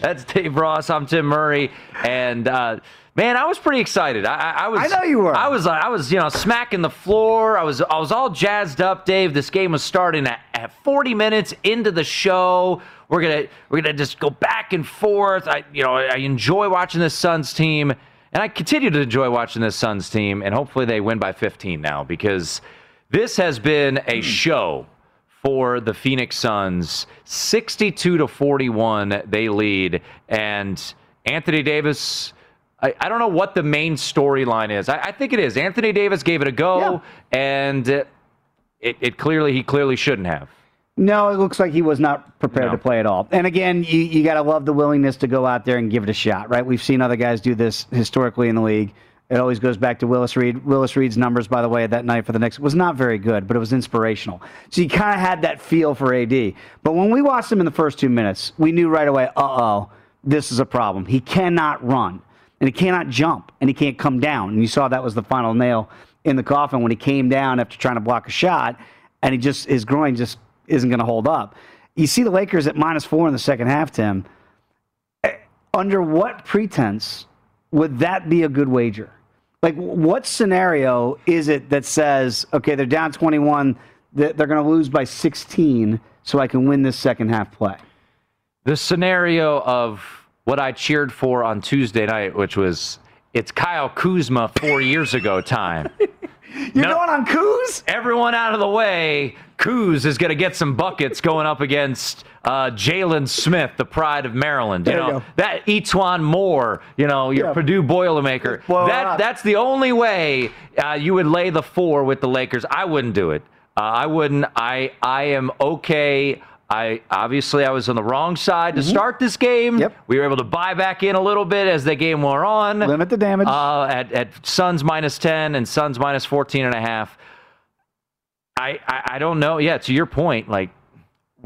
That's Dave Ross. I'm Tim Murray. And, uh, Man, I was pretty excited. I, I, was. I know you were. I was. I was. You know, smacking the floor. I was. I was all jazzed up, Dave. This game was starting at, at 40 minutes into the show. We're gonna. We're gonna just go back and forth. I. You know. I enjoy watching this Suns team, and I continue to enjoy watching this Suns team. And hopefully, they win by 15 now because this has been a show for the Phoenix Suns. 62 to 41, they lead, and Anthony Davis I, I don't know what the main storyline is. I, I, think it is. Anthony Davis gave it a go, yeah. and it, it clearly he clearly shouldn't have. No, it looks like he was not prepared no. to play at all. And again, you, you got to love the willingness to go out there and give it a shot, right? We've seen other guys do this historically in the league. It always goes back to Willis Reed. Willis Reed's numbers, by the way, that night for the Knicks was not very good, but it was inspirational. So you kind of had that feel for AD. But when we watched him in the first two minutes, we knew right away, uh oh, this is a problem. He cannot run and he cannot jump and he can't come down. And you saw that was the final nail in the coffin when he came down after trying to block a shot, and he just his groin just isn't going to hold up. You see the Lakers at minus four in the second half, Tim. Eh, under what pretense would that be a good wager? Like, what scenario is it that says, okay, they're down 21, they're going to lose by 16, so I can win this second half play? The scenario of what I cheered for on Tuesday night, which was it's Kyle Kuzma four years ago time. You're no, going on Coos? Everyone out of the way. Coos is going to get some buckets going up against uh, Jalen Smith, the pride of Maryland. You there know you that E'Twaun Moore. You know your yeah. Purdue Boilermaker. That that's the only way uh, you would lay the four with the Lakers. I wouldn't do it. Uh, I wouldn't. I I am okay. I obviously I was on the wrong side to mm-hmm. start this game. Yep. We were able to buy back in a little bit as the game wore on. Limit the damage. Uh, at, at Suns minus 10 and Suns minus 14 and a half. I, I, I don't know. Yeah, to your point, like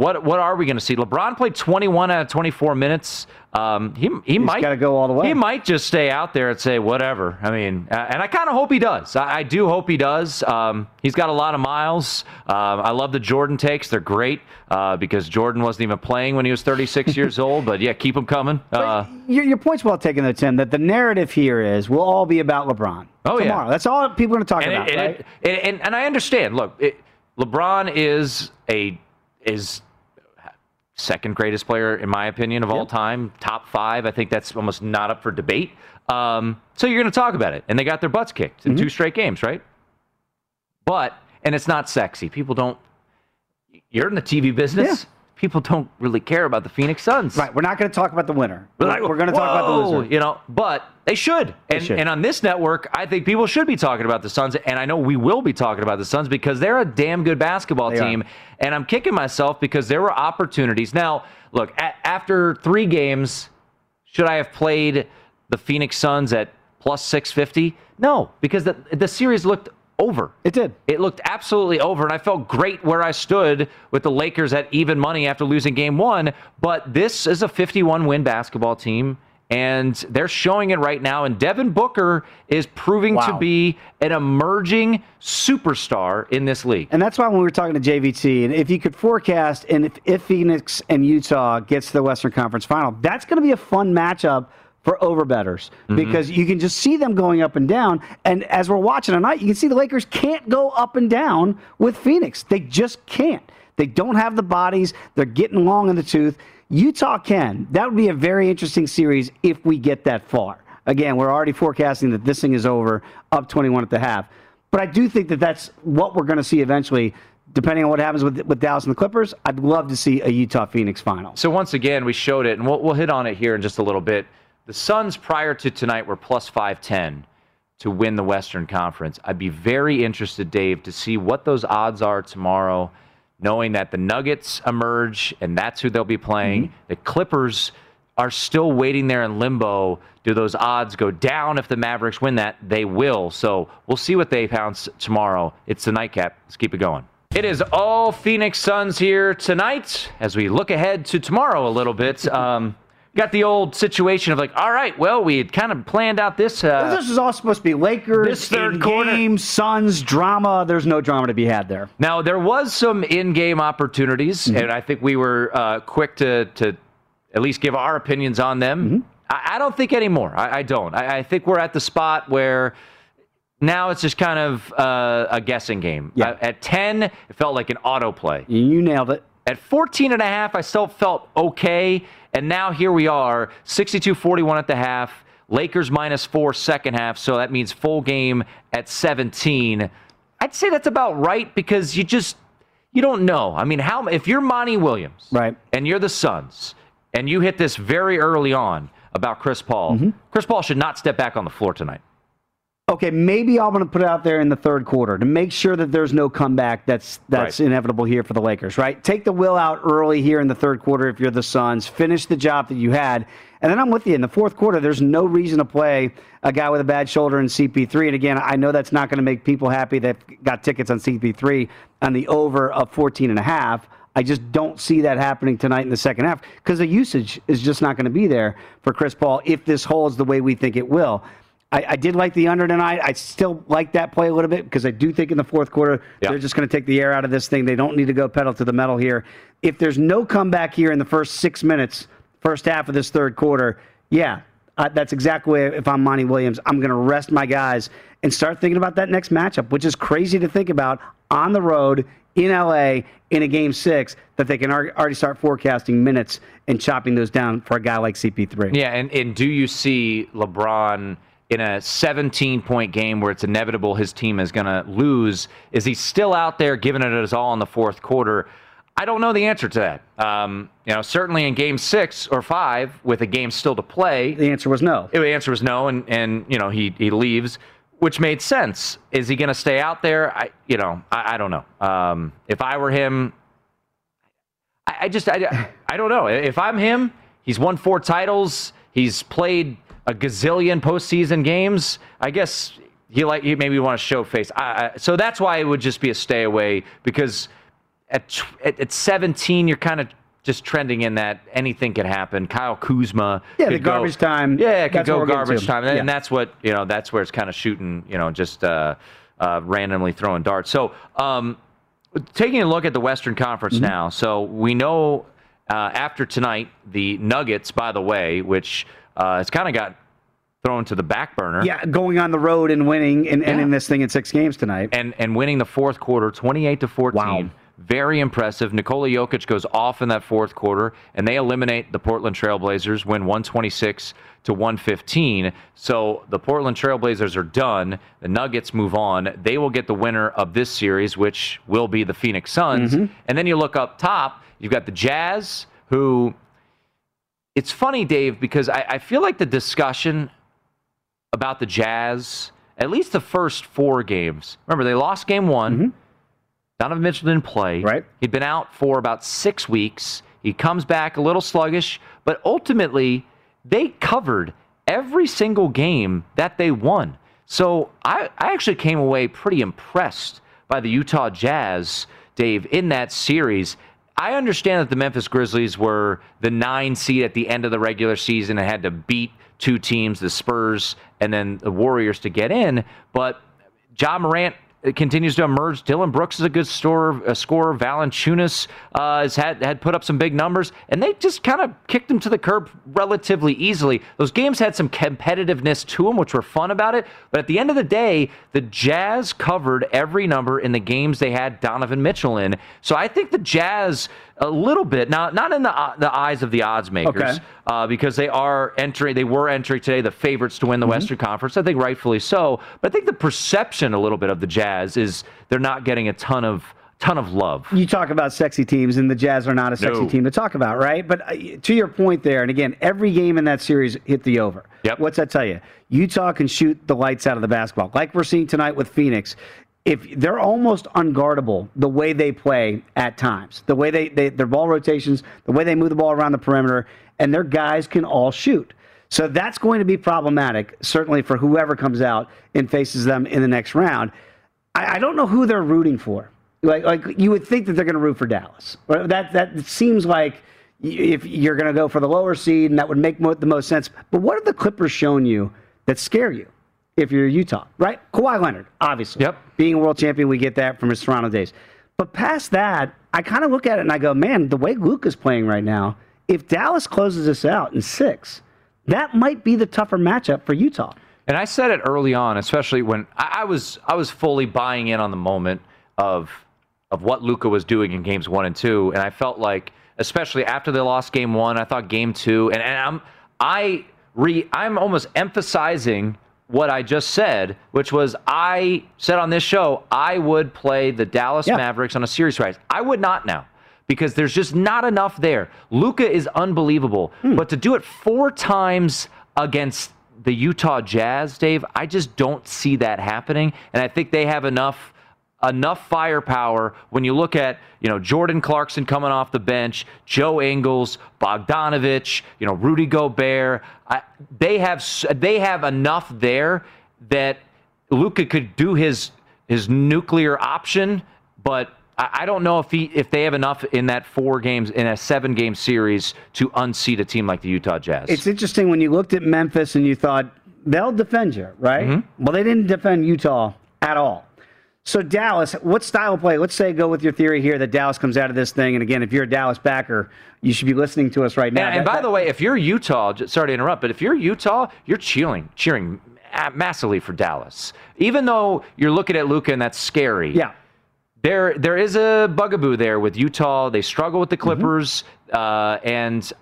what what are we going to see? LeBron played 21 out of 24 minutes. Um, he he He's might got to go all the way. He might just stay out there and say whatever. I mean, uh, and I kind of hope he does. I, I do hope he does. Um, he's got a lot of miles. Um, I love the Jordan takes. They're great uh, because Jordan wasn't even playing when he was 36 years old. But yeah, keep him coming. Uh, your, your point's well taken, though, Tim. That the narrative here is we'll all be about LeBron oh, tomorrow. Yeah. That's all people are going to talk and about, it, right? It, and, and I understand. Look, it, LeBron is a is second greatest player in my opinion of all time, top five. I think that's almost not up for debate. Um, so you're going to talk about it, and they got their butts kicked in two straight games, right? But and it's not sexy. People don't. You're in the TV business. People don't really care about the Phoenix Suns. Right. We're not going to talk about the winner. We're like, we're going to talk about the loser. You know, but they should. And, should. and on this network, I think people should be talking about the Suns. And I know we will be talking about the Suns because they're a damn good basketball They are. And I'm kicking myself because there were opportunities. Now, look, after three games, should I have played the Phoenix Suns at plus 650? No, because the, the series looked over. It did. It looked absolutely over, and I felt great where I stood with the Lakers at even money after losing game one. But this is a 51 win basketball team, and they're showing it right now. And Devin Booker is proving to be an emerging superstar in this league. And that's why when we were talking to JVT, and if you could forecast, and if, if Phoenix and Utah gets to the Western Conference Final, that's going to be a fun matchup for overbetters mm-hmm. because you can just see them going up and down. And as we're watching tonight, you can see the Lakers can't go up and down with Phoenix. They just can't. They don't have the bodies. They're getting long in the tooth. Utah can. That would be a very interesting series if we get that far. Again, we're already forecasting that this thing is over, up 21 at the half. But I do think that that's what we're going to see eventually, depending on what happens with, with Dallas and the Clippers. I'd love to see a Utah Phoenix final. So once again, we showed it, and we'll, we'll hit on it here in just a little bit. The Suns prior to tonight were plus 510 to win the Western Conference. I'd be very interested, Dave, to see what those odds are tomorrow, knowing that the Nuggets emerge and that's who they'll be playing. The Clippers are still waiting there in limbo. Do those odds go down if the Mavericks win that? They will. So we'll see what they pounce tomorrow. It's the nightcap. Let's keep it going. It is all Phoenix Suns here tonight as we look ahead to tomorrow a little bit. Um, got the old situation of like, all right, well, we had kind of planned out this. Uh, this is all supposed to be Lakers, This third quarter- game, Suns, drama. There's no drama to be had there. Now there was some in-game opportunities, and I think we were uh, quick to to at least give our opinions on them. I, I don't think anymore. I, I don't. I, I think we're at the spot where now it's just kind of uh, a guessing game. Yeah. Uh, at ten, it felt like an autoplay. You nailed it. At 14 and a half, I still felt okay. And now here we are, 62-41 at the half. Lakers minus four second half, so that means full game at 17. I'd say that's about right because you just you don't know. I mean, how if you're Monty Williams, Right. and you're the Suns, and you hit this very early on about Chris Paul, Mm-hmm. Chris Paul should not step back on the floor tonight. Okay, maybe I'm going to put it out there in the third quarter to make sure that there's no comeback that's that's Right. inevitable here for the Lakers, right? Take the will out early here in the third quarter if you're the Suns. Finish the job that you had. And then I'm with you. In the fourth quarter, there's no reason to play a guy with a bad shoulder in CP3. And again, I know that's not going to make people happy that got tickets on CP3 on the over of 14 and a half. I just don't see that happening tonight in the second half because the usage is just not going to be there for Chris Paul if this holds the way we think it will. I, I did like the under tonight. I still like that play a little bit because I do think in the fourth quarter Yeah. they're just going to take the air out of this thing. They don't need to go pedal to the metal here. If there's no comeback here in the first six minutes, first half of this third quarter, yeah, uh, that's exactly if I'm Monty Williams. I'm going to rest my guys and start thinking about that next matchup, which is crazy to think about on the road in LA in a game six that they can already start forecasting minutes and chopping those down for a guy like CP3. Yeah, and, and do you see LeBron in a 17 point game where it's inevitable his team is going to lose? Is he still out there giving it his all in the fourth quarter? I don't know the answer to that. Um, you know, certainly in game six or five, with a game still to play, The answer was no. the answer was no, and and you know he he leaves, which made sense. Is he going to stay out there? I you know I, I don't know. Um, if I were him, I, I just I, I don't know. If I'm him, he's won four titles. He's played a gazillion postseason games. I guess he like he maybe want to show face. I, I, so that's why it would just be a stay away because at at, at 17 you're kind of just trending in that anything could happen. Kyle Kuzma, Yeah, the could go- garbage time, Yeah, it could go garbage time, and Yeah. that's what you know. That's where it's kind of shooting, you know, just uh, uh, randomly throwing darts. So, um, taking a look at the Western Conference Mm-hmm. now, so we know uh, after tonight the Nuggets, by the way, which uh, has kind of got thrown to the back burner. Yeah, going on the road and winning and Yeah. ending this thing in six games tonight. and and winning the fourth quarter 28 to 14 Wow. very impressive. Nikola Jokic goes off in that fourth quarter, and they eliminate the Portland Trailblazers, win 126 to 115. So the Portland Trailblazers are done. The Nuggets move on. They will get the winner of this series, which will be the Phoenix Suns. Mm-hmm. And then you look up top, you've got the Jazz, who. It's funny, Dave, because I, I feel like the discussion about the Jazz, at least the first four games. Remember, they lost game one. Mm-hmm. Donovan Mitchell didn't play. Right. He'd been out for about six weeks. He comes back a little sluggish, but ultimately, they covered every single game that they won. So I, I actually came away pretty impressed by the Utah Jazz, Dave, in that series. I understand that the Memphis Grizzlies were the nine seed at the end of the regular season and had to beat two teams, the Spurs and then the Warriors, to get in. But Ja Morant continues to emerge. Dillon Brooks is a good scorer. A scorer. Valanciunas uh, has had had put up some big numbers, and they just kind of kicked them to the curb relatively easily. Those games had some competitiveness to them, which were fun about it. But at the end of the day, the Jazz covered every number in the games they had Donovan Mitchell in. So I think the Jazz a little bit now, not in the uh, the eyes of the odds makers, Okay. uh, because they are entering. They were entering today the favorites to win the Western Conference. I think rightfully so. But I think the perception a little bit of the Jazz is they're not getting a ton of ton of love. you talk about sexy teams, and the Jazz are not a sexy No. team to talk about, right? But uh, to your point there, and again, every game in that series hit the over. Yep. What's that tell you? Utah can shoot the lights out of the basketball, like we're seeing tonight with Phoenix. If they're almost unguardable the way they play at times, the way they, they their ball rotations, the way they move the ball around the perimeter, and their guys can all shoot. So that's going to be problematic, certainly for whoever comes out and faces them in the next round. I, I don't know who they're rooting for. Like, like you would think that they're going to root for Dallas. That that seems like if you're going to go for the lower seed, and that would make the most sense. But what have the Clippers shown you that scare you? If you're Utah, right? Kawhi Leonard, obviously. Yep. Being a world champion, we get that from his Toronto days. But past that, I kind of look at it and I go, man, the way Luka's playing right now, if Dallas closes this out in six, that might be the tougher matchup for Utah. And I said it early on, especially when I, I was I was fully buying in on the moment of of what Luka was doing in games one and two, and I felt like, especially after they lost game one, I thought game two, and, and I'm I re I'm almost emphasizing what I just said, which was I said on this show I would play the Dallas Yeah. Mavericks on a series rise. I would not now because there's just not enough there. Luka is unbelievable, hmm. but to do it four times against the Utah Jazz, Dave, I just don't see that happening, and I think they have enough enough firepower when you look at you know Jordan Clarkson coming off the bench, Joe Ingles, Bogdanovich, you know Rudy Gobert. I, they have they have enough there that Luka could do his his nuclear option, but I, I don't know if he if they have enough in that four games in a seven game series to unseat a team like the Utah Jazz. It's interesting when you looked at Memphis and you thought they'll defend you, right? Mm-hmm. Well, they didn't defend Utah at all. So Dallas, what style of play? Let's say go with your theory here that Dallas comes out of this thing, and again, if you're a Dallas backer, you should be listening to us right now. And, and by that- the way, if you're Utah, sorry to interrupt, but if you're Utah, you're cheering, cheering massively for Dallas. Even though you're looking at Luka and that's scary. yeah, There, there is a bugaboo there with Utah. They struggle with the Mm-hmm. Clippers, uh, and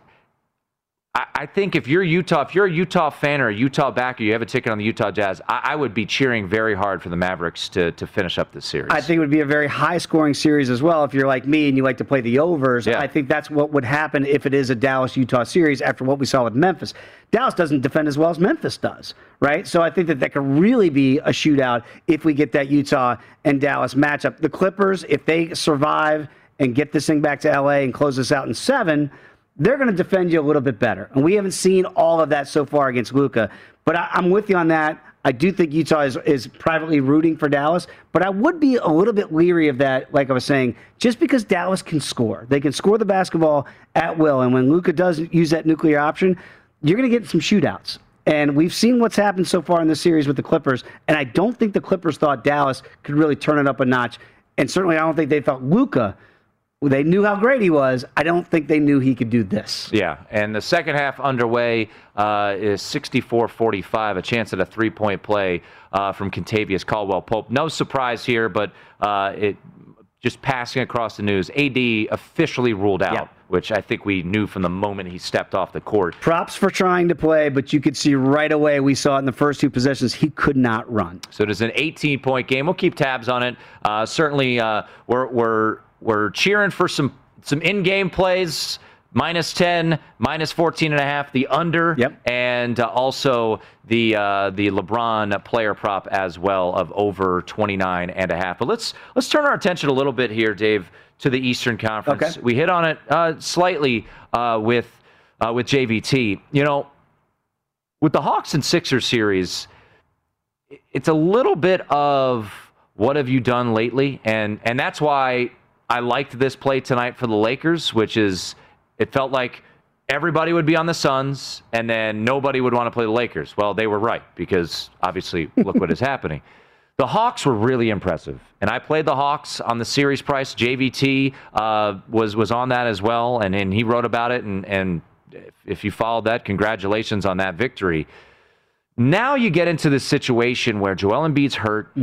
I, I think if you're Utah, if you're a Utah fan or a Utah backer, you have a ticket on the Utah Jazz. I, I would be cheering very hard for the Mavericks to to finish up this series. I think it would be a very high scoring series as well. If you're like me and you like to play the overs, Yeah. I think that's what would happen if it is a Dallas Utah series after what we saw with Memphis. Dallas doesn't defend as well as Memphis does, right? So I think that that could really be a shootout if we get that Utah and Dallas matchup. The Clippers, if they survive and get this thing back to LA and close this out in seven, they're going to defend you a little bit better. And we haven't seen all of that so far against Luka. But I, I'm with you on that. I do think Utah is, is privately rooting for Dallas, but I would be a little bit leery of that, like I was saying, just because Dallas can score. They can score the basketball at will. And when Luka does use that nuclear option, you're going to get some shootouts. And we've seen what's happened so far in this series with the Clippers. And I don't think the Clippers thought Dallas could really turn it up a notch. And certainly, I don't think they thought Luka. They knew how great he was. I don't think they knew he could do this. Yeah, and the second half underway uh, is 64-45, a chance at a three-point play uh, from Kentavious Caldwell Pope. No surprise here, but uh, it just passing across the news, AD officially ruled out, Yeah. which I think we knew from the moment he stepped off the court. Props for trying to play, but you could see right away we saw it in the first two possessions he could not run. So it is an 18 point game. We'll keep tabs on it. Uh, certainly, uh, we're we're we're cheering for some some in game plays. Minus 10, minus 14 and a half, the under, Yep. and uh, also the uh, the LeBron player prop as well of over 29 and a half. But let's let's turn our attention a little bit here, Dave, to the Eastern Conference. Okay. We hit on it uh, slightly uh, with uh, with JVT. You know, with the Hawks and Sixers series, it's a little bit of what have you done lately, and and that's why I liked this play tonight for the Lakers, which is it felt like everybody would be on the Suns, and then nobody would want to play the Lakers. Well, they were right because obviously look what is happening. The Hawks were really impressive, and I played the Hawks on the series price. JVT uh, was was on that as well, and, and he wrote about it. And and if, you followed that, congratulations on that victory. Now you get into this situation where Joel Embiid's hurt,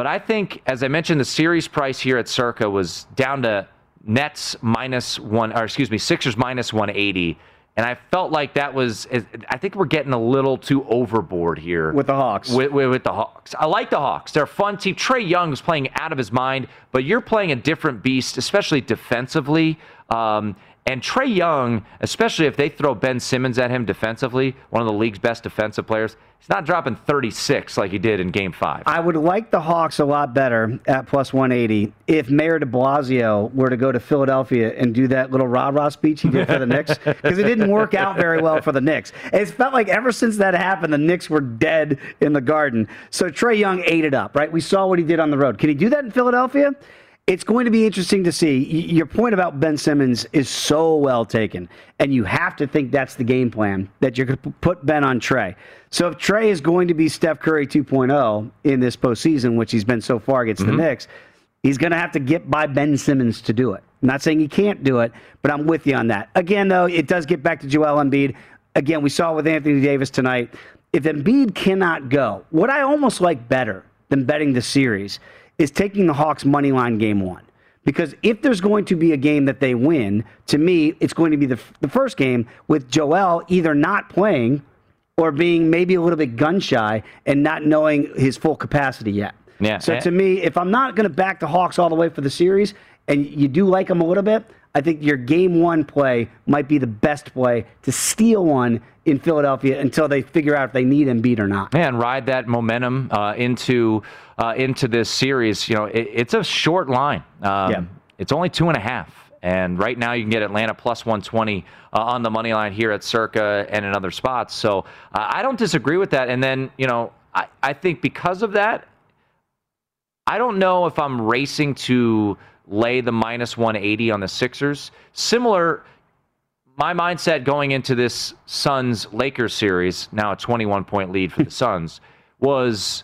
but I think, as I mentioned, the series price here at Circa was down to Nets minus one, or excuse me, Sixers minus 180. And I felt like that was, I think we're getting a little too overboard here With the Hawks. With, with, with the Hawks. I like the Hawks. They're a fun team. Trae Young's playing out of his mind, but you're playing a different beast, especially defensively. Um, and Trae Young, especially if they throw Ben Simmons at him defensively, one of the league's best defensive players, he's not dropping 36 like he did in game five. I would like the Hawks a lot better at plus 180 if Mayor de Blasio were to go to Philadelphia and do that little rah rah speech he did for the Knicks, because it didn't work out very well for the Knicks. It's felt like ever since that happened, the Knicks were dead in the garden. So Trae Young ate it up, right? We saw what he did on the road. Can he do that in Philadelphia? It's going to be interesting to see. Your point about Ben Simmons is so well taken, and you have to think that's the game plan that you're going to put Ben on Trae. So if Trae is going to be Steph Curry 2.0 in this postseason, which he's been so far against the mm-hmm. Knicks, he's going to have to get by Ben Simmons to do it. I'm not saying he can't do it, but I'm with you on that. Again, though, it does get back to Joel Embiid. Again, we saw with Anthony Davis tonight. If Embiid cannot go, what I almost like better than betting the series is taking the Hawks money line game one. Because if there's going to be a game that they win, to me, it's going to be the, the first game with Joel either not playing or being maybe a little bit gun shy and not knowing his full capacity yet. Yeah, So to me, if I'm not going to back the Hawks all the way for the series, and you do like them a little bit, I think your game one play might be the best play to steal one in Philadelphia until they figure out if they need Embiid or not. Man, ride that momentum uh, into uh, into this series. You know, it, it's a short line. Um, Yeah. It's only two and a half, and right now you can get Atlanta plus 120 uh, on the money line here at Circa and in other spots. So uh, I don't disagree with that. And then you know, I, I think because of that, I don't know if I'm racing to lay the minus 180 on the Sixers. Similar, my mindset going into this Suns Lakers series, now a 21 point lead for the Suns, was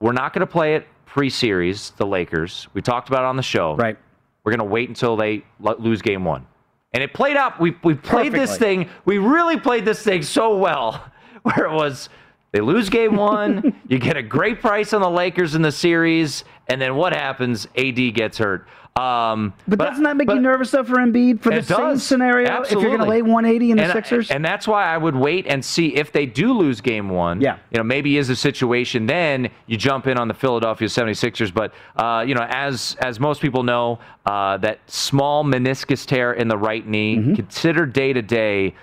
we're not going to play it pre series, the Lakers. We talked about it on the show. Right. We're going to wait until they lose game one. And it played out. We, we played this thing. We really played this thing so well, where it was they lose game one, you get a great price on the Lakers in the series, and then what happens? AD gets hurt. Um, But, doesn't that make but- you nervous though for Embiid for the same does. scenario? If you're going to lay 180 in the and, Sixers, and that's why I would wait and see if they do lose game one. Yeah. You know, maybe is a situation then you jump in on the Philadelphia 76ers. But, uh, you know, as as most people know, uh, that small meniscus tear in the right knee, Mm-hmm. considered day to day.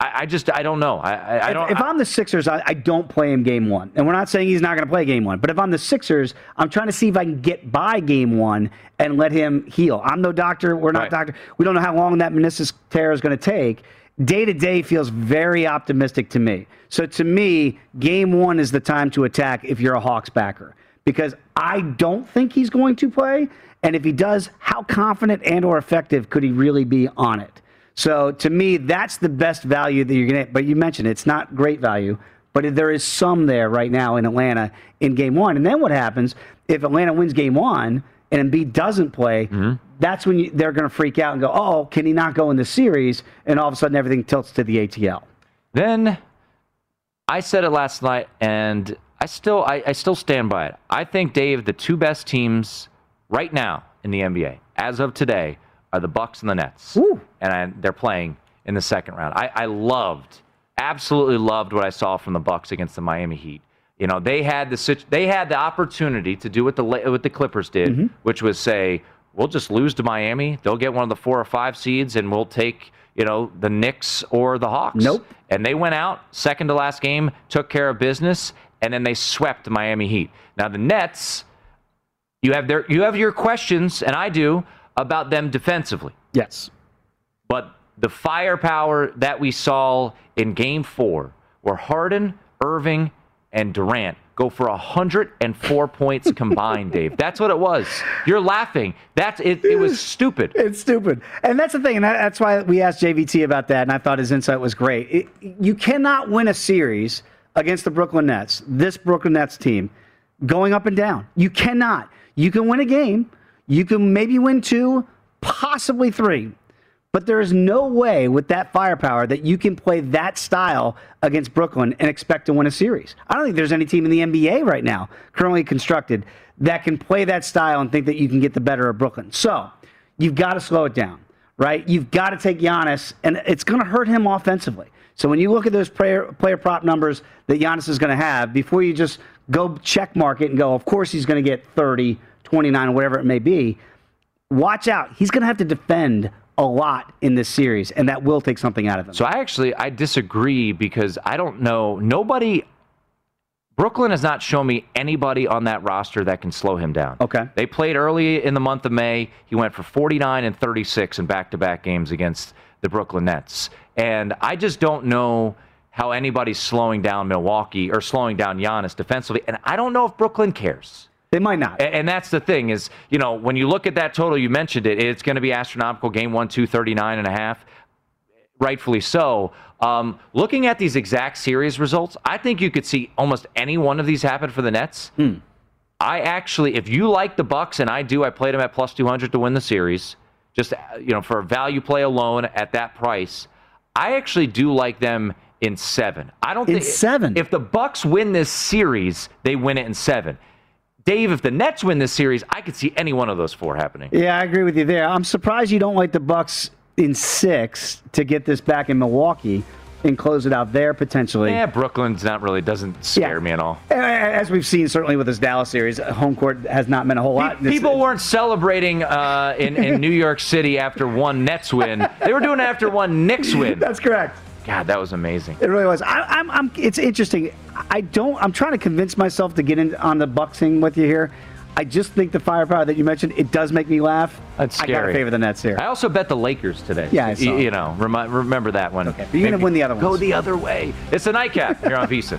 I, I just, I don't know. I, I, I don't. if, if I'm the Sixers, I, I don't play him game one. And we're not saying he's not going to play game one. But if I'm the Sixers, I'm trying to see if I can get by game one and let him heal. I'm no doctor. We're not Right. doctor. We don't know how long that meniscus tear is going to take. Day to day feels very optimistic to me. So to me, game one is the time to attack if you're a Hawks backer. Because I don't think he's going to play. And if he does, how confident and or effective could he really be on it? So to me, that's the best value that you're going to get. But you mentioned it's not great value, but there is some there right now in Atlanta in game one. And then what happens if Atlanta wins game one and Embiid doesn't play? Mm-hmm. That's when you, they're going to freak out and go, oh, can he not go in the series? And all of a sudden everything tilts to the ATL. Then I said it last night, and I still I, I still stand by it. I think Dave, the two best teams right now in the NBA, as of today, are the Bucks and the Nets, Ooh. and I, they're playing in the second round. I, I loved, absolutely loved what I saw from the Bucks against the Miami Heat. You know, they had the they had the opportunity to do what the what the Clippers did, Mm-hmm. which was say, we'll just lose to Miami. They'll get one of the four or five seeds, and we'll take you know the Knicks or the Hawks. Nope. And they went out second to last game, took care of business, and then they swept the Miami Heat. Now the Nets, you have their you have your questions, and I do about them defensively. Yes. But the firepower that we saw in game four, where Harden, Irving, and Durant go for 104 points combined, Dave. That's what it was. You're laughing. That's it, it was stupid. It's stupid. And that's the thing. And that's why we asked JVT about that. And I thought his insight was great. It, you cannot win a series against the Brooklyn Nets, this Brooklyn Nets team, going up and down. You cannot. You can win a game. You can maybe win two, possibly three. But there is no way with that firepower that you can play that style against Brooklyn and expect to win a series. I don't think there's any team in the NBA right now, currently constructed, that can play that style and think that you can get the better of Brooklyn. So you've got to slow it down, right? You've got to take Giannis, and it's going to hurt him offensively. So when you look at those player, player prop numbers that Giannis is going to have, before you just go check mark it and go, of course he's going to get 30, 29, or whatever it may be, watch out. He's going to have to defend a lot in this series, and that will take something out of him. So I actually I disagree because I don't know nobody. Brooklyn has not shown me anybody on that roster that can slow him down. Okay. They played early in the month of May. He went for 49 and 36 in back-to-back games against the Brooklyn Nets. And I just don't know how anybody's slowing down Milwaukee or slowing down Giannis defensively. And I don't know if Brooklyn cares. They might not. A- And that's the thing is, you know, when you look at that total, you mentioned it, it's going to be astronomical. Game one, two, 39 and a half. Rightfully so. Um, looking at these exact series results, I think you could see almost any one of these happen for the Nets. I actually, if you like the Bucks, and I do, I played them at plus 200 to win the series, just, you know, for a value play alone at that price. I actually do like them in seven. I don't think In think seven? If the Bucks win this series, they win it in seven. Dave, if the Nets win this series, I could see any one of those four happening. Yeah, I agree with you there. I'm surprised you don't like the Bucks in six to get this back in Milwaukee and close it out there potentially. Yeah, Brooklyn's not really doesn't scare Yeah. me at all. As we've seen, certainly with this Dallas series, home court has not meant a whole lot. This- People weren't celebrating uh, in, in New York City after one Nets win. They were doing it after one Knicks win. That's correct. God, that was amazing. It really was. I, I'm, I'm. It's interesting. I don't. I'm trying to convince myself to get in on the boxing with you here. I just think the firepower that you mentioned it does make me laugh. That's scary. I gotta favor the Nets here. I also bet the Lakers today. Yeah, I Y- saw. you, know, remi- remember that one. Okay, but you're gonna win the other one. Go the other way. It's a nightcap here on VSiN.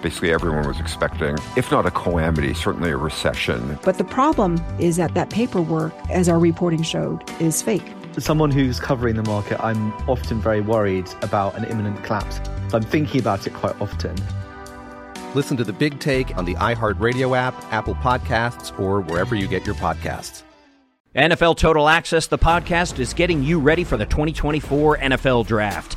Basically, everyone was expecting, if not a calamity, certainly a recession. But the problem is that that paperwork, as our reporting showed, is fake. As someone who's covering the market, I'm often very worried about an imminent collapse. I'm thinking about it quite often. Listen to the big take on the iHeartRadio app, Apple Podcasts, or wherever you get your podcasts. NFL Total Access, the podcast, is getting you ready for the 2024 NFL Draft.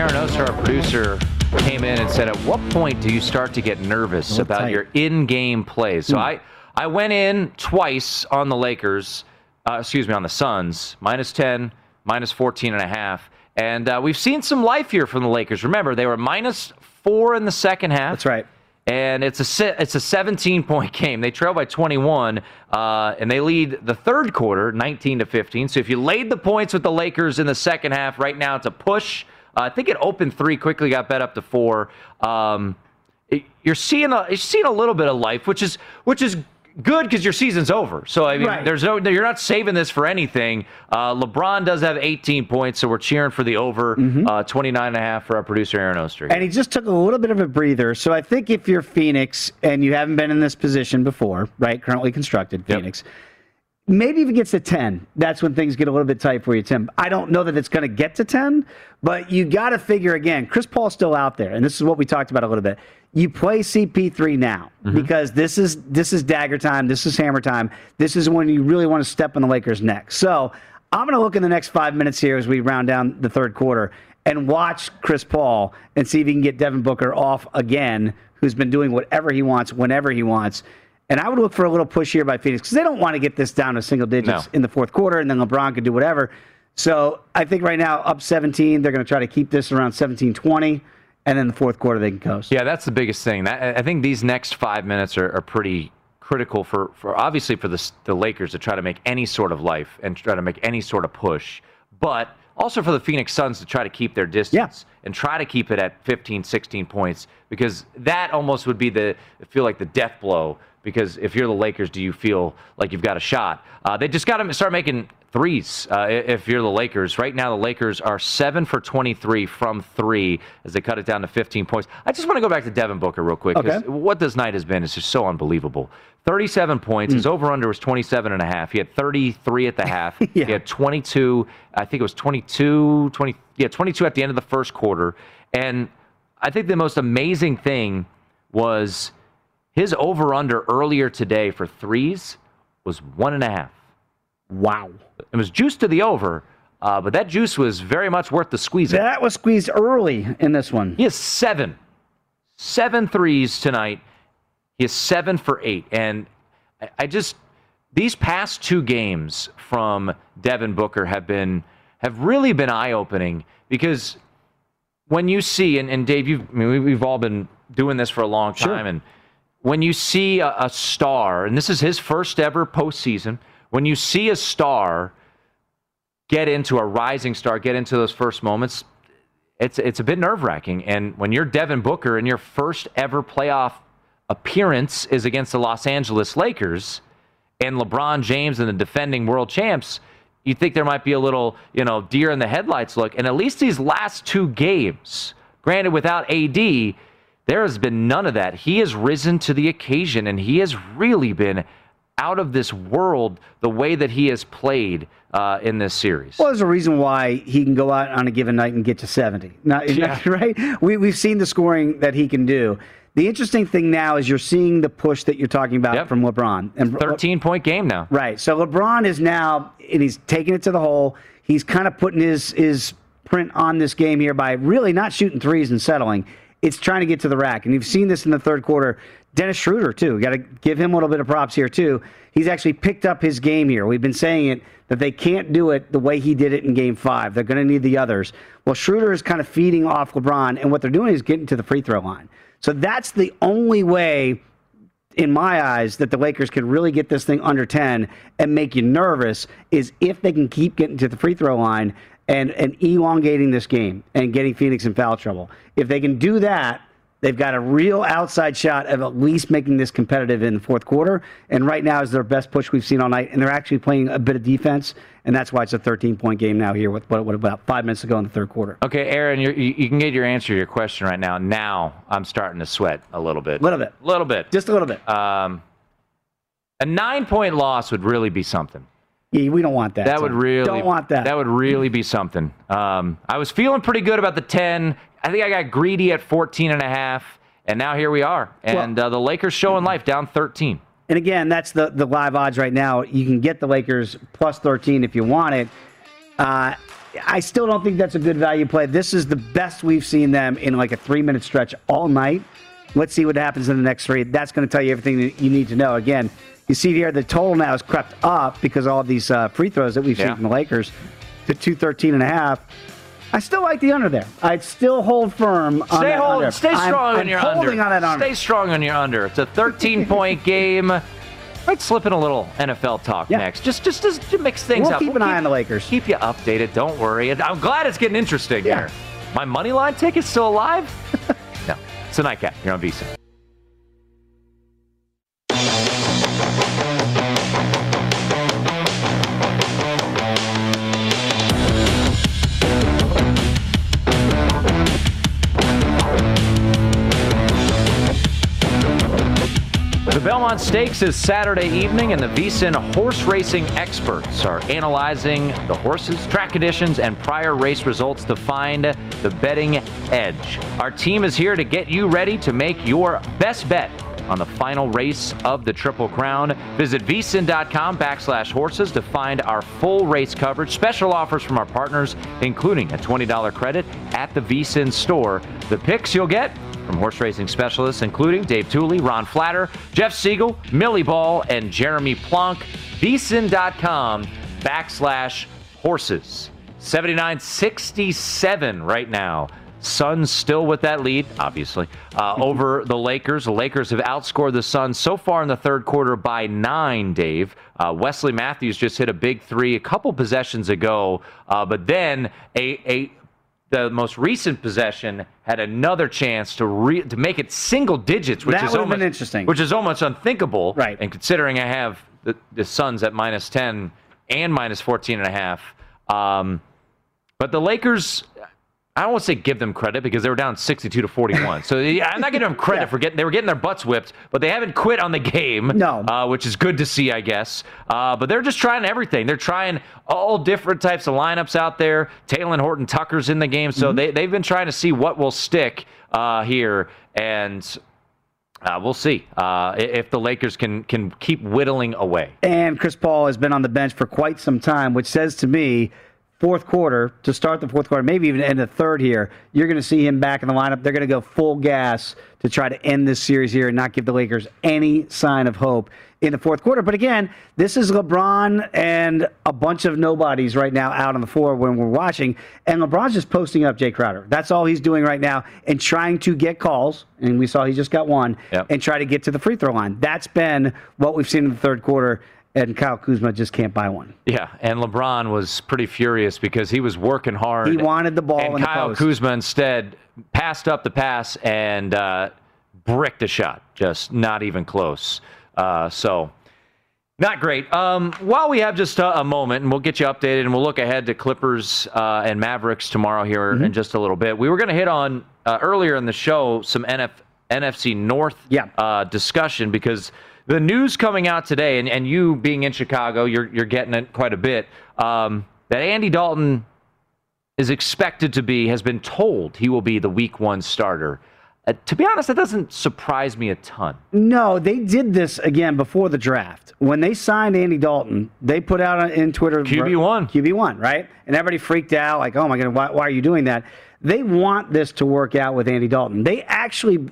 Aaron Oster, our producer, came in and said, "At what point do you start to get nervous about tight. your in-game plays?" So Hmm. I I went in twice on the Lakers, uh, excuse me, on the Suns, minus 10, minus 14 and a half. And uh, we've seen some life here from the Lakers. Remember, they were minus four in the second half. That's right. And it's a it's a 17 point game. They trail by 21, uh, and they lead the third quarter 19 to 15. So if you laid the points with the Lakers in the second half, right now it's a push. Uh, I think it opened three, quickly got bet up to four. Um, it- you're seeing a you're seeing a little bit of life, which is which is good because your season's over. So I mean, Right. there's no you're not saving this for anything. Uh, LeBron does have 18 points, so we're cheering for the over uh, 29 and a half for our producer Aaron Oster. And he just took a little bit of a breather. So I think if you're Phoenix and you haven't been in this position before, right? Currently constructed Phoenix. Maybe if it gets to 10, that's when things get a little bit tight for you, Tim. I don't know that it's going to get to 10, but you got to figure again, Chris Paul's still out there. And this is what we talked about a little bit. You play CP3 now mm-hmm. because this is this is dagger time, this is hammer time. This is when you really want to step on the Lakers' neck. So I'm going to look in the next five minutes here as we round down the third quarter and watch Chris Paul and see if he can get Devin Booker off again, who's been doing whatever he wants, whenever he wants. And I would look for a little push here by Phoenix because they don't want to get this down to single digits No. in the fourth quarter, and then LeBron could do whatever. So I think right now, up 17, they're going to try to keep this around 17 20, and then the fourth quarter, they can coast. Yeah, that's the biggest thing. That, I think these next five minutes are, are pretty critical for, for obviously for the, the Lakers to try to make any sort of life and try to make any sort of push, but also for the Phoenix Suns to try to keep their distance and try to keep it at 15, 16 points because that almost would be the feel like the death blow. Because if you're the Lakers, do you feel like you've got a shot? Uh, they just got to start making threes. Uh, if you're the Lakers, right now the Lakers are seven for 23 from three as they cut it down to 15 points. I just want to go back to Devin Booker real quick. Okay. What this night has been is just so unbelievable. 37 points. Hmm. His over under was 27 and a half. He had 33 at the half. yeah. He had 22. I think it was 22, 20, yeah, 22 at the end of the first quarter. And I think the most amazing thing was his over under earlier today for threes was one and a half. Wow. It was juice to the over, uh, but that juice was very much worth the squeezing. That was squeezed early in this one. He has seven, seven threes tonight. He is seven for eight, and I- I just these past two games from Devin Booker have been have really been eye opening because when you see and, and Dave, you've I mean, we- we've all been doing this for a long Sure. time, and when you see a, a star, and this is his first ever postseason, when you see a star get into a rising star, get into those first moments, it's it's a bit nerve wracking. And when you're Devin Booker and your first ever playoff appearance is against the Los Angeles Lakers and LeBron James and the defending world champs, you think there might be a little, you know, deer in the headlights look. And at least these last two games, granted without AD, there has been none of that. He has risen to the occasion and he has really been out of this world the way that he has played uh, in this series. Well, there's a reason why he can go out on a given night and get to 70. Not, Yeah. right? We, we've seen the scoring that he can do. The interesting thing now is you're seeing the push that you're talking about from LeBron. And 13 point game now. Right. So LeBron is now, and he's taking it to the hole. He's kind of putting his his print on this game here by really not shooting threes and settling. It's trying to get to the rack, and you've seen this in the third quarter. Dennis Schroeder too. Got to give him a little bit of props here too. He's actually picked up his game here. We've been saying it that they can't do it the way he did it in Game Five. They're going to need the others. Well, Schroeder is kind of feeding off LeBron, and what they're doing is getting to the free throw line. So that's the only way in my eyes, that the Lakers can really get this thing under 10 and make you nervous is if they can keep getting to the free throw line and, and elongating this game and getting Phoenix in foul trouble. If they can do that, they've got a real outside shot of at least making this competitive in the fourth quarter. And right now is their best push we've seen all night. And they're actually playing a bit of defense. And that's why it's a 13 point game now here with what, what about five minutes ago in the third quarter. Okay, Aaron, you're, you you can get your answer to your question right now. Now I'm starting to sweat a little bit. A little bit. A little bit. Just a little bit. Um, a nine point loss would really be something. Yeah, we don't want that. That would really Don't want that. That would really be something. Um, I was feeling pretty good about the 10. I think I got greedy at 14 and a half, and now here we are. And uh, the Lakers showing life down 13. And again, that's the, the live odds right now. You can get the Lakers plus 13 if you want it. Uh, I still don't think that's a good value play. This is the best we've seen them in like a three minute stretch all night. Let's see what happens in the next three. That's going to tell you everything that you need to know. Again, you see here the total now has crept up because of all these uh, free throws that we've Yeah. seen from the Lakers to 213 and a half. I still like the under there. I'd still hold firm on Stay that hold, under. stay strong I'm on your holding under. on that under. Stay strong on your under. It's a 13 point game. Might slip in a little NFL talk next. Just, just, just to mix things We'll up. keep an eye on the Lakers. Keep you updated. Don't worry. I'm glad it's getting interesting Yeah. here. My money line ticket's still alive. no, it's a nightcap. You're on VSiN. Belmont Stakes is Saturday evening, and the VSIN horse racing experts are analyzing the horses, track conditions, and prior race results to find the betting edge. Our team is here to get you ready to make your best bet on the final race of the Triple Crown. Visit vsin.com backslash horses to find our full race coverage, special offers from our partners, including a $20 credit at the vsin store. The picks you'll get from horse racing specialists, including Dave Tuley, Ron Flatter, Jeff Siegel, Millie Ball, and Jeremy Plonk. VSIN.com backslash horses. 79-67 right now. Suns still with that lead, obviously, uh, over the Lakers. The Lakers have outscored the Suns so far in the third quarter by nine, Dave. Uh, Wesley Matthews just hit a big three a couple possessions ago, uh, but then a, a the most recent possession had another chance to re- to make it single digits, which That is almost interesting. which is almost unthinkable. Right. And considering I have the, the Suns at minus ten and minus 14 and a half, um, but the Lakers. I don't want to say give them credit because they were down 62 to 41. So yeah, I'm not giving them credit for getting they were getting their butts whipped, but they haven't quit on the game. No, uh, which is good to see, I guess. Uh, but they're just trying everything. They're trying all different types of lineups out there. Talen Horton Tucker's in the game, so they they've been trying to see what will stick uh, here, and uh, we'll see uh, if the Lakers can can keep whittling away. And Chris Paul has been on the bench for quite some time, which says to me, fourth quarter, to start the fourth quarter, maybe even end the third here, you're going to see him back in the lineup. They're going to go full gas to try to end this series here and not give the Lakers any sign of hope in the fourth quarter. But again, this is LeBron and a bunch of nobodies right now out on the floor when we're watching. And LeBron's just posting up Jae Crowder. That's all he's doing right now and trying to get calls. And we saw he just got one and try to get to the free throw line. That's been what we've seen in the third quarter. And Kyle Kuzma just can't buy one. Yeah, and LeBron was pretty furious because he was working hard. He wanted the ball and Kyle. Kuzma instead passed up the pass and uh, bricked a shot, just not even close. Uh, so, not great. Um, while we have just a, a moment, and we'll get you updated, and we'll look ahead to Clippers uh, and Mavericks tomorrow here Mm-hmm. in just a little bit. We were going to hit on uh, earlier in the show some NF, NFC North uh, discussion because The news coming out today, and, and you being in Chicago, you're you're getting it quite a bit. Um, that Andy Dalton is expected to be, has been told he will be the Week One starter. Uh, to be honest, that doesn't surprise me a ton. No, they did this again before the draft. When they signed Andy Dalton, they put out on- in Twitter QB one, QB one, right? And everybody freaked out, like, "Oh my god, why, why are you doing that?" They want this to work out with Andy Dalton. They actually,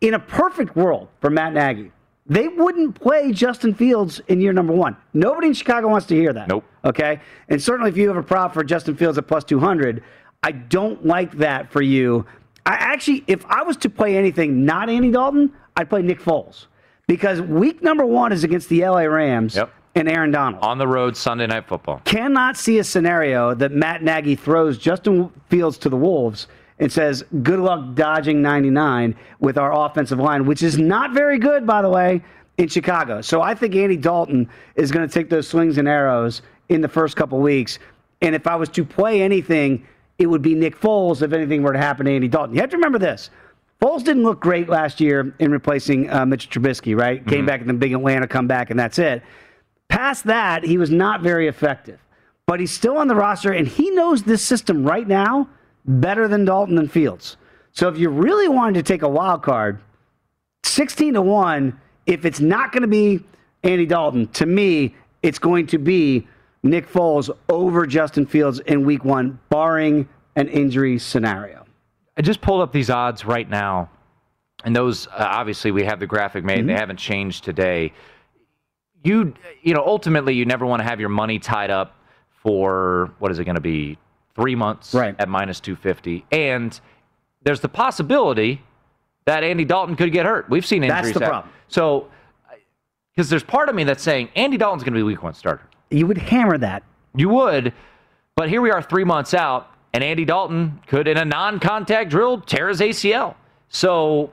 in a perfect world for Matt Nagy, they wouldn't play Justin Fields in year number one. Nobody in Chicago wants to hear that. Nope. Okay, and certainly if you have a prop for Justin Fields at plus two hundred, I don't like that for you. I actually, if I was to play anything not Andy Dalton, I'd play Nick Foles because week number one is against the LA Rams and Aaron Donald. On the road, Sunday Night Football. Cannot see a scenario that Matt Nagy throws Justin Fields to the Wolves and says, good luck dodging 99 with our offensive line, which is not very good, by the way, in Chicago. So I think Andy Dalton is going to take those swings and arrows in the first couple weeks. And if I was to play anything, it would be Nick Foles if anything were to happen to Andy Dalton. You have to remember this. Foles didn't look great last year in replacing uh, Mitch Trubisky, right? Came back in the big Atlanta comeback, and that's it. Past that, he was not very effective. But he's still on the roster, and he knows this system right now better than Dalton and Fields. So if you really wanted to take a wild card, 16 to 1, if it's not going to be Andy Dalton, to me, it's going to be Nick Foles over Justin Fields in week one, barring an injury scenario. I just pulled up these odds right now, and those uh, obviously we have the graphic made. They haven't changed today. You you know ultimately you never want to have your money tied up for what is it going to be three months right. at minus two fifty, and there's the possibility that Andy Dalton could get hurt. We've seen injuries. That's the problem. So because there's part of me that's saying Andy Dalton's going to be week one starter. You would hammer that. You would, but here we are three months out, and Andy Dalton could, in a non-contact drill, tear his ACL. So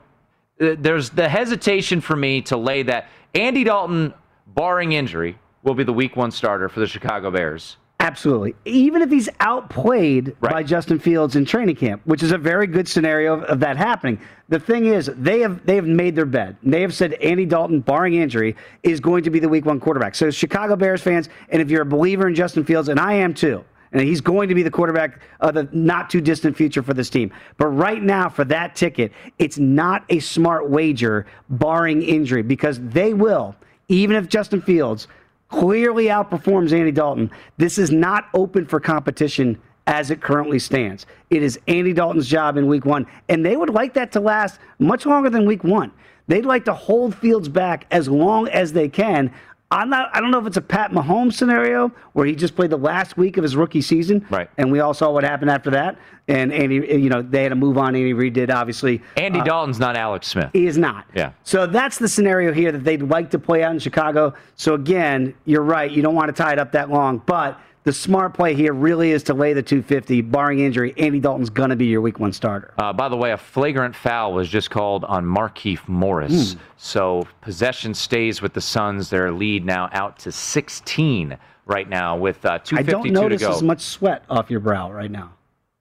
uh, there's the hesitation for me to lay that Andy Dalton, barring injury, will be the week one starter for the Chicago Bears. Absolutely. Even if he's outplayed by Justin Fields in training camp, which is a very good scenario of, of that happening. The thing is, they have they have made their bed. They have said Andy Dalton, barring injury, is going to be the week one quarterback. So Chicago Bears fans, and if you're a believer in Justin Fields, and I am too, and he's going to be the quarterback of the not too distant future for this team. But right now, for that ticket, it's not a smart wager, barring injury, because they will, even if Justin Fields clearly outperforms Andy Dalton, this is not open for competition as it currently stands. It is Andy Dalton's job in week one, and they would like that to last much longer than week one. They'd like to hold Fields back as long as they can. I'm not. I don't know if it's a Pat Mahomes scenario where he just played the last week of his rookie season, right? And we all saw what happened after that. And Andy, you know, they had to move on. Andy Reid did obviously. Andy Uh, Dalton's not Alex Smith. he is not. Yeah. So that's the scenario here that they'd like to play out in Chicago. So again, you're right. You don't want to tie it up that long, but the smart play here really is to lay the 250, barring injury. Andy Dalton's going to be your week one starter. Uh, by the way, a flagrant foul was just called on Markieff Morris. Hmm. So possession stays with the Suns. Their lead now out to 16 right now with uh, I don't to notice go. as much sweat off your brow right now.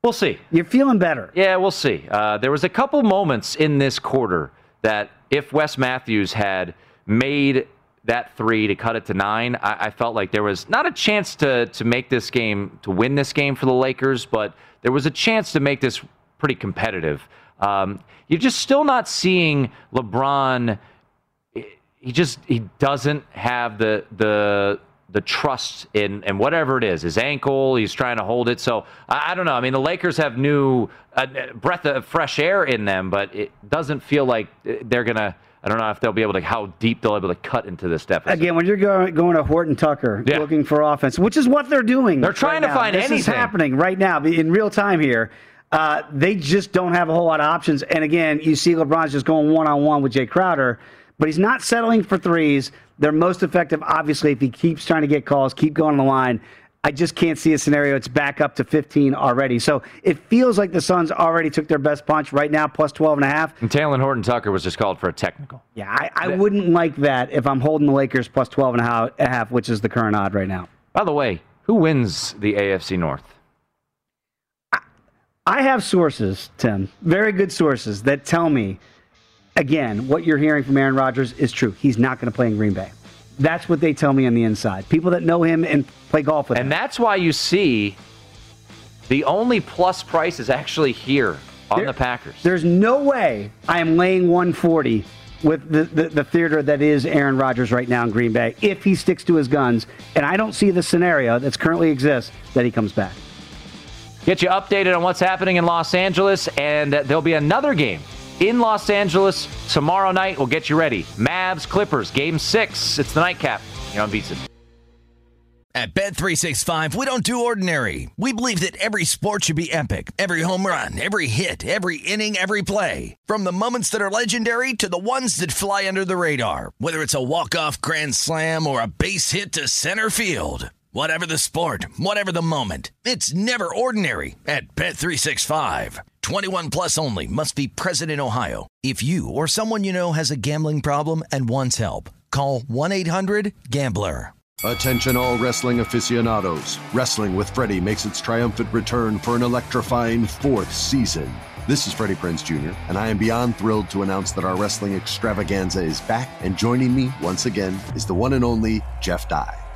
We'll see. You're feeling better. Yeah, we'll see. Uh, there was a couple moments in this quarter that if Wes Matthews had made that three to cut it to nine, I, I felt like there was not a chance to to make this game to win this game for the Lakers, but there was a chance to make this pretty competitive. Um, you're just still not seeing LeBron. He just he doesn't have the the the trust in and whatever it is, his ankle. He's trying to hold it. So I, I don't know. I mean, the Lakers have new uh, breath of fresh air in them, but it doesn't feel like they're gonna. I don't know if they'll be able to how deep they'll be able to cut into this deficit. Again, when you're going, going to Horton Tucker Yeah. looking for offense, which is what they're doing. They're trying right to now. find this is anything. happening right now in real time here. Uh, they just don't have a whole lot of options. And again, you see LeBron's just going one on one with Jae Crowder, but he's not settling for threes. They're most effective, obviously, if he keeps trying to get calls, keep going on the line. I just can't see a scenario. It's back up to 15 already. So it feels like the Suns already took their best punch right now, plus 12 and a half. And Talen Horton Tucker was just called for a technical. Yeah, I, I wouldn't like that if I'm holding the Lakers plus 12 and a half, a half, which is the current odd right now. By the way, who wins the AFC North? I have sources, Tim, very good sources that tell me again, what you're hearing from Aaron Rodgers is true. He's not going to play in Green Bay. That's what they tell me on the inside. People that know him and play golf with and him. And that's why you see the only plus price is actually here on There- the Packers. There's no way I am laying 140 with the, the, the theater that is Aaron Rodgers right now in Green Bay if he sticks to his guns. And I don't see the scenario that's currently exists that he comes back. Get you updated on what's happening in Los Angeles, and there'll be another game in Los Angeles tomorrow night. We'll get you ready. Mavs Clippers, game six. It's the nightcap here on VSiN. At Bet365, we don't do ordinary. We believe that every sport should be epic. Every home run, every hit, every inning, every play. From the moments that are legendary to the ones that fly under the radar. Whether it's a walk-off grand slam or a base hit to center field. Whatever the sport, whatever the moment. It's never ordinary at Bet365. 21 plus only must be present in Ohio. If you or someone you know has a gambling problem and wants help, call 1-800-GAMBLER. Attention all wrestling aficionados. Wrestling with Freddie makes its triumphant return for an electrifying fourth season. This is Freddie Prinze Jr., and I am beyond thrilled to announce that our wrestling extravaganza is back, and joining me once again is the one and only Jeff Dye.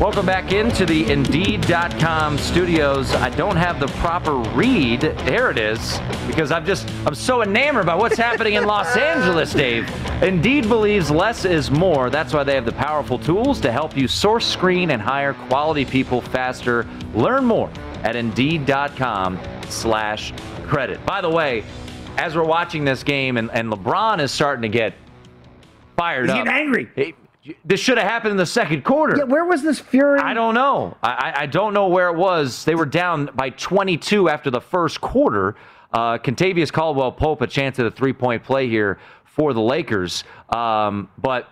Welcome back into the Indeed.com studios. I don't have the proper read. There it is. Because I'm just, I'm so enamored by what's happening in Los Angeles, Dave. Indeed believes less is more. That's why they have the powerful tools to help you source, screen, and hire quality people faster. Learn more at Indeed.com slash credit. By the way, as we're watching this game and, and LeBron is starting to get fired He's up. getting angry. Hey, this should have happened in the second quarter. Yeah, where was this fury? I don't know. I, I don't know where it was. They were down by 22 after the first quarter. Uh, Kentavious Caldwell Pope a chance at a three point play here for the Lakers, um, but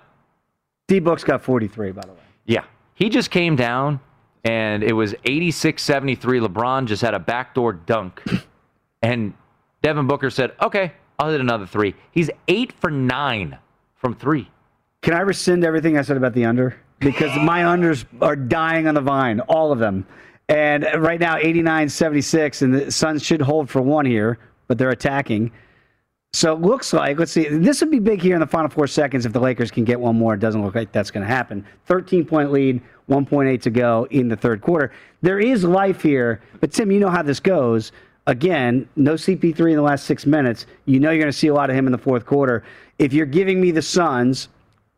D Book's got 43 by the way. Yeah, he just came down and it was 86-73. LeBron just had a backdoor dunk, and Devin Booker said, "Okay, I'll hit another three. He's eight for nine from three. Can I rescind everything I said about the under? Because my unders are dying on the vine, all of them. And right now, 89 76, and the Suns should hold for one here, but they're attacking. So it looks like, let's see, this would be big here in the final four seconds if the Lakers can get one more. It doesn't look like that's going to happen. 13 point lead, 1.8 to go in the third quarter. There is life here, but Tim, you know how this goes. Again, no CP3 in the last six minutes. You know you're going to see a lot of him in the fourth quarter. If you're giving me the Suns,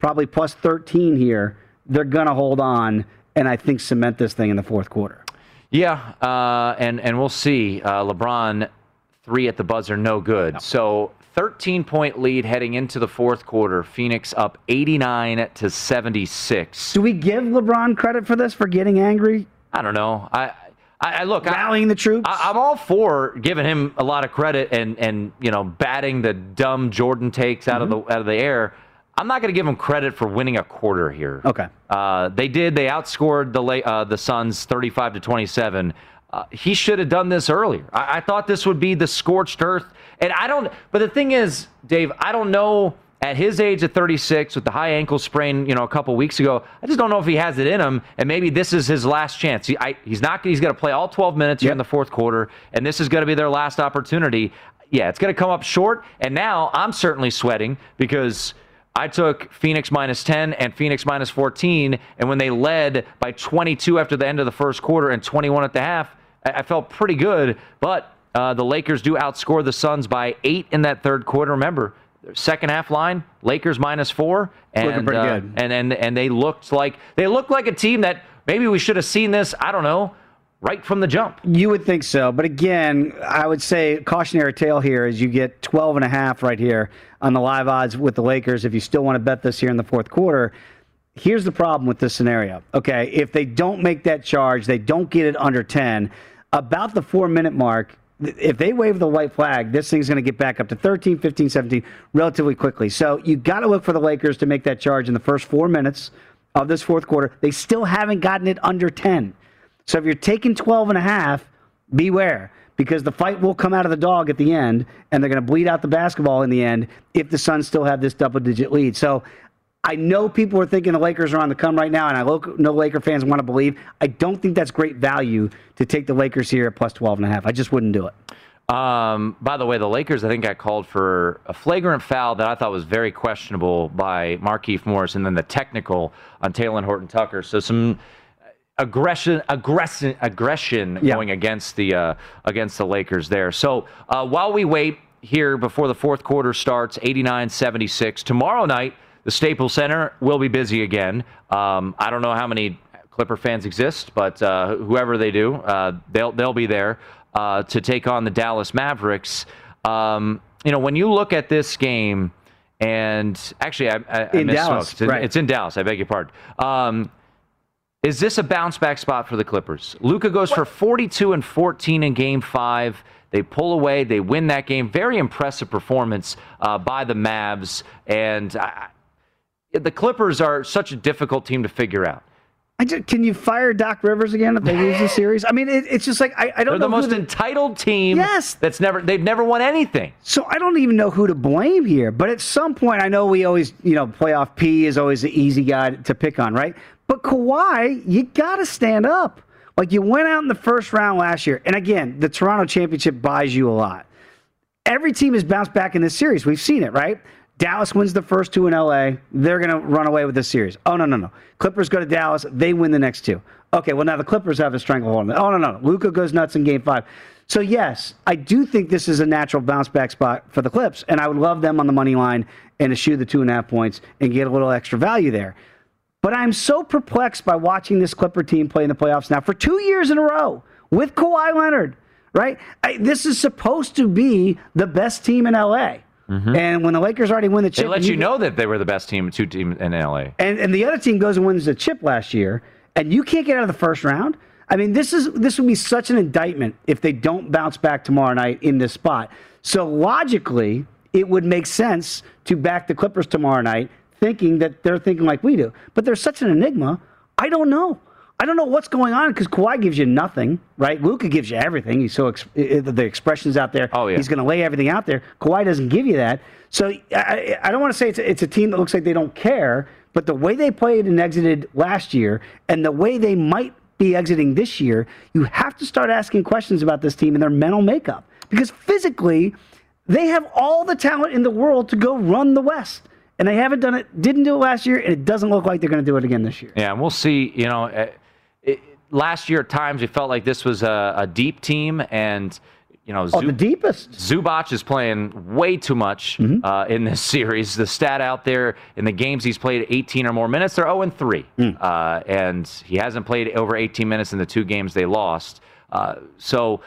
probably plus 13 here, they're going to hold on and I think cement this thing in the fourth quarter. Yeah, uh, and and we'll see. Uh, LeBron three at the buzzer, no good. No. So 13 point lead heading into the fourth quarter. Phoenix up 89 to 76. Do we give LeBron credit for this for getting angry? I don't know. I I, I look rallying I, the troops. I, am all for giving him a lot of credit and and you know batting the dumb Jordan takes out mm-hmm. of the out of the air. I'm not going to give him credit for winning a quarter here. Okay. Uh, they did. They outscored the uh, the Suns 35 to 27. Uh, he should have done this earlier. I, I thought this would be the scorched earth, and I don't. But the thing is, Dave, I don't know at his age of 36 with the high ankle sprain, you know, a couple weeks ago, I just don't know if he has it in him. And maybe this is his last chance. He, I, he's not. He's going to play all 12 minutes yep. here in the fourth quarter, and this is going to be their last opportunity. Yeah, it's going to come up short. And now I'm certainly sweating because. I took Phoenix minus 10 and Phoenix minus 14. And when they led by 22 after the end of the first quarter and 21 at the half, I felt pretty good. But uh, the Lakers do outscore the Suns by eight in that third quarter. Remember, second half line, Lakers minus four, and Looking pretty uh, good. and and and they looked like they looked like a team that maybe we should have seen this. I don't know. Right from the jump. You would think so. But again, I would say cautionary tale here is you get 12 and a half right here on the live odds with the Lakers if you still want to bet this here in the fourth quarter. Here's the problem with this scenario. Okay, if they don't make that charge, they don't get it under 10, about the 4 minute mark, if they wave the white flag, this thing's going to get back up to 13, 15, 17 relatively quickly. So you got to look for the Lakers to make that charge in the first four minutes of this fourth quarter. They still haven't gotten it under 10. So if you're taking 12 and a half, beware because the fight will come out of the dog at the end and they're going to bleed out the basketball in the end if the Suns still have this double digit lead. So I know people are thinking the Lakers are on the come right now, and I know Laker fans want to believe. I don't think that's great value to take the Lakers here at plus 12 and a half. I just wouldn't do it. Um, by the way, the Lakers, I think, got called for a flagrant foul that I thought was very questionable by Markieff Morris, and then the technical on Talen Horton Tucker. So some aggression, aggression, aggression yeah. going against the uh, against the Lakers there. So uh, while we wait here before the fourth quarter starts, 89-76 tomorrow night the Staples Center will be busy again. Um, I don't know how many Clipper fans exist, but uh, whoever they do, uh, they'll they'll be there uh, to take on the Dallas Mavericks. Um, you know, when you look at this game, and actually, I, I, I in Dallas, it's in, right. it's in Dallas. I beg your pardon. Um, is this a bounce back spot for the Clippers? Luka goes what? for 42 and 14 in Game Five. They pull away. They win that game. Very impressive performance uh, by the Mavs. And I, the Clippers are such a difficult team to figure out. Just, can you fire Doc Rivers again if they lose the series? I mean, it, it's just like I, I don't They're know. the most entitled team. Yes, that's never they've never won anything. So I don't even know who to blame here. But at some point, I know we always, you know, playoff P is always the easy guy to pick on, right? But Kawhi, you got to stand up. Like you went out in the first round last year, and again, the Toronto championship buys you a lot. Every team has bounced back in this series. We've seen it, right? Dallas wins the first two in LA. They're going to run away with this series. Oh, no, no, no. Clippers go to Dallas. They win the next two. Okay, well, now the Clippers have a stranglehold. Oh, no, no, no. Luka goes nuts in game five. So, yes, I do think this is a natural bounce back spot for the Clips, and I would love them on the money line and shoot the two and a half points and get a little extra value there. But I'm so perplexed by watching this Clipper team play in the playoffs now for two years in a row with Kawhi Leonard, right? I, this is supposed to be the best team in LA. Mm-hmm. And when the Lakers already win the chip, they let you, know that they were the best team, two team in LA. And and the other team goes and wins the chip last year, and you can't get out of the first round. I mean, this is this would be such an indictment if they don't bounce back tomorrow night in this spot. So logically, it would make sense to back the Clippers tomorrow night, thinking that they're thinking like we do. But they're such an enigma. I don't know. I don't know what's going on because Kawhi gives you nothing, right? Luka gives you everything. He's so ex- the expressions out there. Oh yeah. He's going to lay everything out there. Kawhi doesn't give you that. So I, I don't want to say it's a, it's a team that looks like they don't care, but the way they played and exited last year, and the way they might be exiting this year, you have to start asking questions about this team and their mental makeup because physically, they have all the talent in the world to go run the West and they haven't done it. Didn't do it last year, and it doesn't look like they're going to do it again this year. Yeah, and we'll see. You know, uh, it, last year at times we felt like this was a, a deep team, and you know, oh, the deepest. Zubac is playing way too much Mm-hmm. uh, in this series. The stat out there in the games he's played 18 or more minutes, they're 0 3, Mm. uh, and he hasn't played over 18 minutes in the two games they lost. Uh, so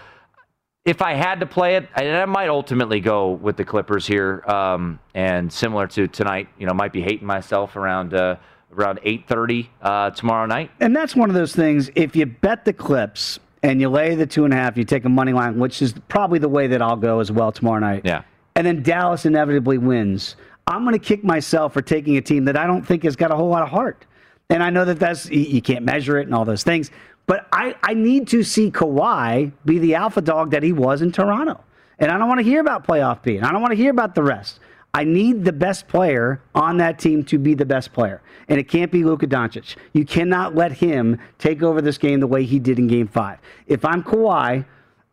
if I had to play it, I, I might ultimately go with the Clippers here. Um, and similar to tonight, you know, might be hating myself around uh, around 8:30 uh, tomorrow night. And that's one of those things. If you bet the clips and you lay the two and a half, you take a money line, which is probably the way that I'll go as well tomorrow night. Yeah. And then Dallas inevitably wins. I'm going to kick myself for taking a team that I don't think has got a whole lot of heart. And I know that that's you can't measure it and all those things, but I, I need to see Kawhi be the alpha dog that he was in Toronto. And I don't want to hear about playoff P. And I don't want to hear about the rest. I need the best player on that team to be the best player. And it can't be Luka Doncic. You cannot let him take over this game the way he did in game five. If I'm Kawhi,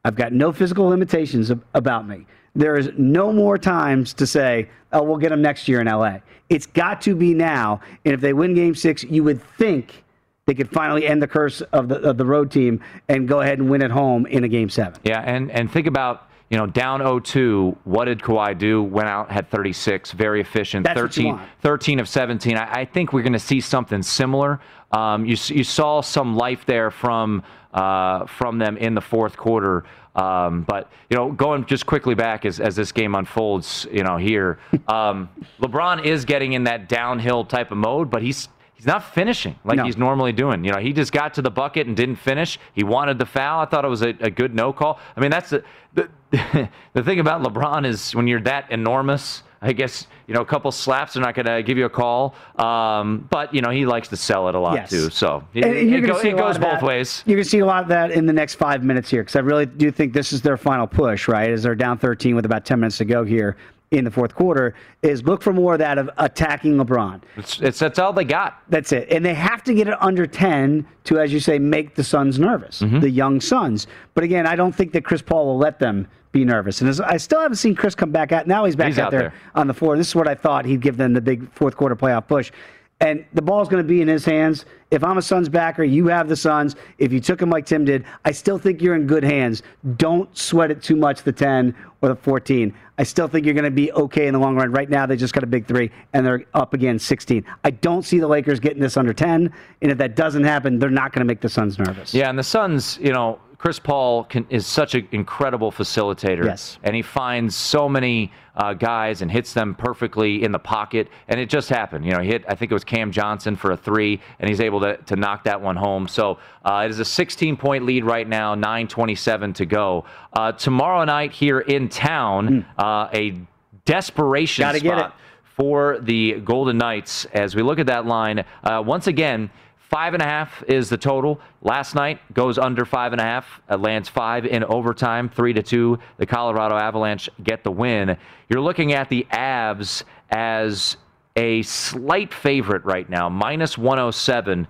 I've got no physical limitations ab- about me. There is no more times to say, oh, we'll get him next year in LA. It's got to be now. And if they win game six, you would think they could finally end the curse of the, of the road team and go ahead and win at home in a game seven. Yeah, and and think about you know down 0-2. What did Kawhi do? Went out, had 36, very efficient. That's what you 13, want. 13 of 17. I, I think we're going to see something similar. Um, you you saw some life there from uh, from them in the fourth quarter. Um, but you know, going just quickly back as, as this game unfolds, you know, here, um, LeBron is getting in that downhill type of mode, but he's he's not finishing like No. he's normally doing. You know, he just got to the bucket and didn't finish. He wanted the foul. I thought it was a, a good no call. I mean, that's the, the the thing about LeBron is when you're that enormous. I guess you know a couple slaps are not going to give you a call, um, but you know he likes to sell it a lot Yes. too. So it, And- and you're it, go- see it goes both ways. You're going to see a lot of that in the next five minutes here because I really do think this is their final push, right? As they're down 13 with about 10 minutes to go here in the fourth quarter, is look for more of that of attacking LeBron. It's, it's that's all they got. That's it. And they have to get it under 10 to, as you say, make the Suns nervous, Mm-hmm. the young Suns. But again, I don't think that Chris Paul will let them be nervous. And as, I still haven't seen Chris come back out. Now he's back He's out, out there, there. on the floor. This is what I thought he'd give them the big fourth quarter playoff push. And the ball's going to be in his hands. If I'm a Suns backer, you have the Suns. If you took him like Tim did, I still think you're in good hands. Don't sweat it too much, the 10 or the 14. I still think you're going to be okay in the long run. Right now, they just got a big three, and they're up again 16. I don't see the Lakers getting this under 10. And if that doesn't happen, they're not going to make the Suns nervous. Yeah, and the Suns, you know, Chris Paul can, is such an incredible facilitator. Yes. And he finds so many uh, guys and hits them perfectly in the pocket. And it just happened. You know, he hit, I think it was Cam Johnson for a three, and he's able to, to knock that one home. So uh, it is a 16 point lead right now, 9.27 to go. Uh, tomorrow night here in town, uh, a desperation. Gotta spot for the Golden Knights as we look at that line. Uh, once again, five and a half is the total. Last night goes under five and a half. Lands five in overtime, three to two. The Colorado Avalanche get the win. You're looking at the Avs as a slight favorite right now, minus 107.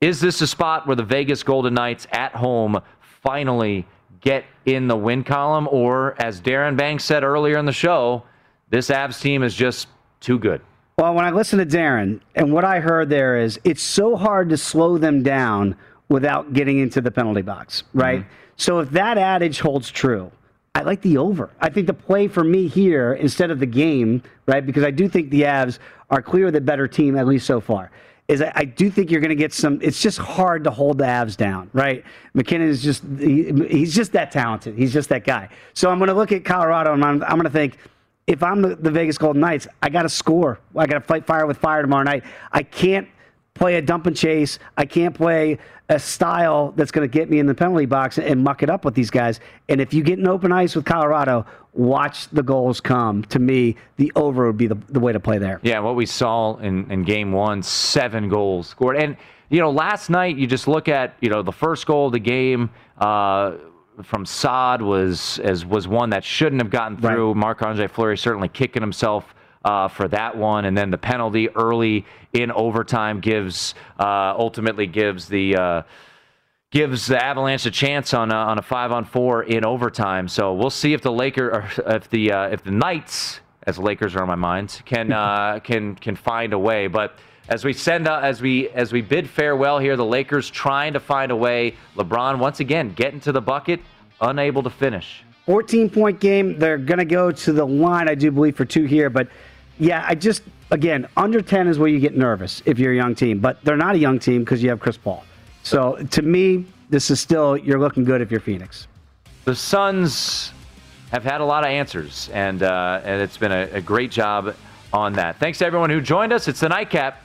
Is this a spot where the Vegas Golden Knights at home finally get in the win column? Or, as Darren Banks said earlier in the show, this Avs team is just too good? Well, when I listened to Darren, and what I heard there is it's so hard to slow them down without getting into the penalty box, right? Mm-hmm. So if that adage holds true, I like the over. I think the play for me here instead of the game, right? Because I do think the Avs are clear the better team, at least so far. Is I, I do think you're going to get some. It's just hard to hold the Avs down, right? MacKinnon is just he, he's just that talented. He's just that guy. So I'm going to look at Colorado and I'm, I'm going to think if I'm the, the Vegas Golden Knights, I got to score. I got to fight fire with fire tomorrow night. I can't play a dump and chase. I can't play a style that's going to get me in the penalty box and muck it up with these guys. And if you get an open ice with Colorado, watch the goals come. To me, the over would be the, the way to play there. Yeah, what we saw in, in game one, seven goals scored. And, you know, last night, you just look at, you know, the first goal of the game uh, from Saad was as was one that shouldn't have gotten through. Right. Marc Andre Fleury certainly kicking himself uh, for that one, and then the penalty early in overtime gives uh, ultimately gives the uh, gives the Avalanche a chance on a, on a five on four in overtime. So we'll see if the Laker or if the uh, if the Knights, as Lakers are on my mind, can uh, can can find a way, but. As we send uh, as we as we bid farewell here, the Lakers trying to find a way. LeBron once again getting to the bucket, unable to finish. 14 point game. They're going to go to the line, I do believe, for two here. But yeah, I just, again, under 10 is where you get nervous if you're a young team. But they're not a young team because you have Chris Paul. So to me, this is still, you're looking good if you're Phoenix. The Suns have had a lot of answers, and, uh, and it's been a, a great job on that. Thanks to everyone who joined us. It's the Nightcap.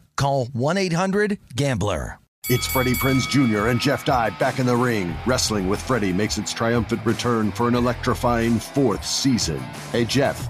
call 1-800-GAMBLER. It's Freddie Prinze Jr. and Jeff Dye back in the ring. Wrestling with Freddie makes its triumphant return for an electrifying fourth season. Hey, Jeff.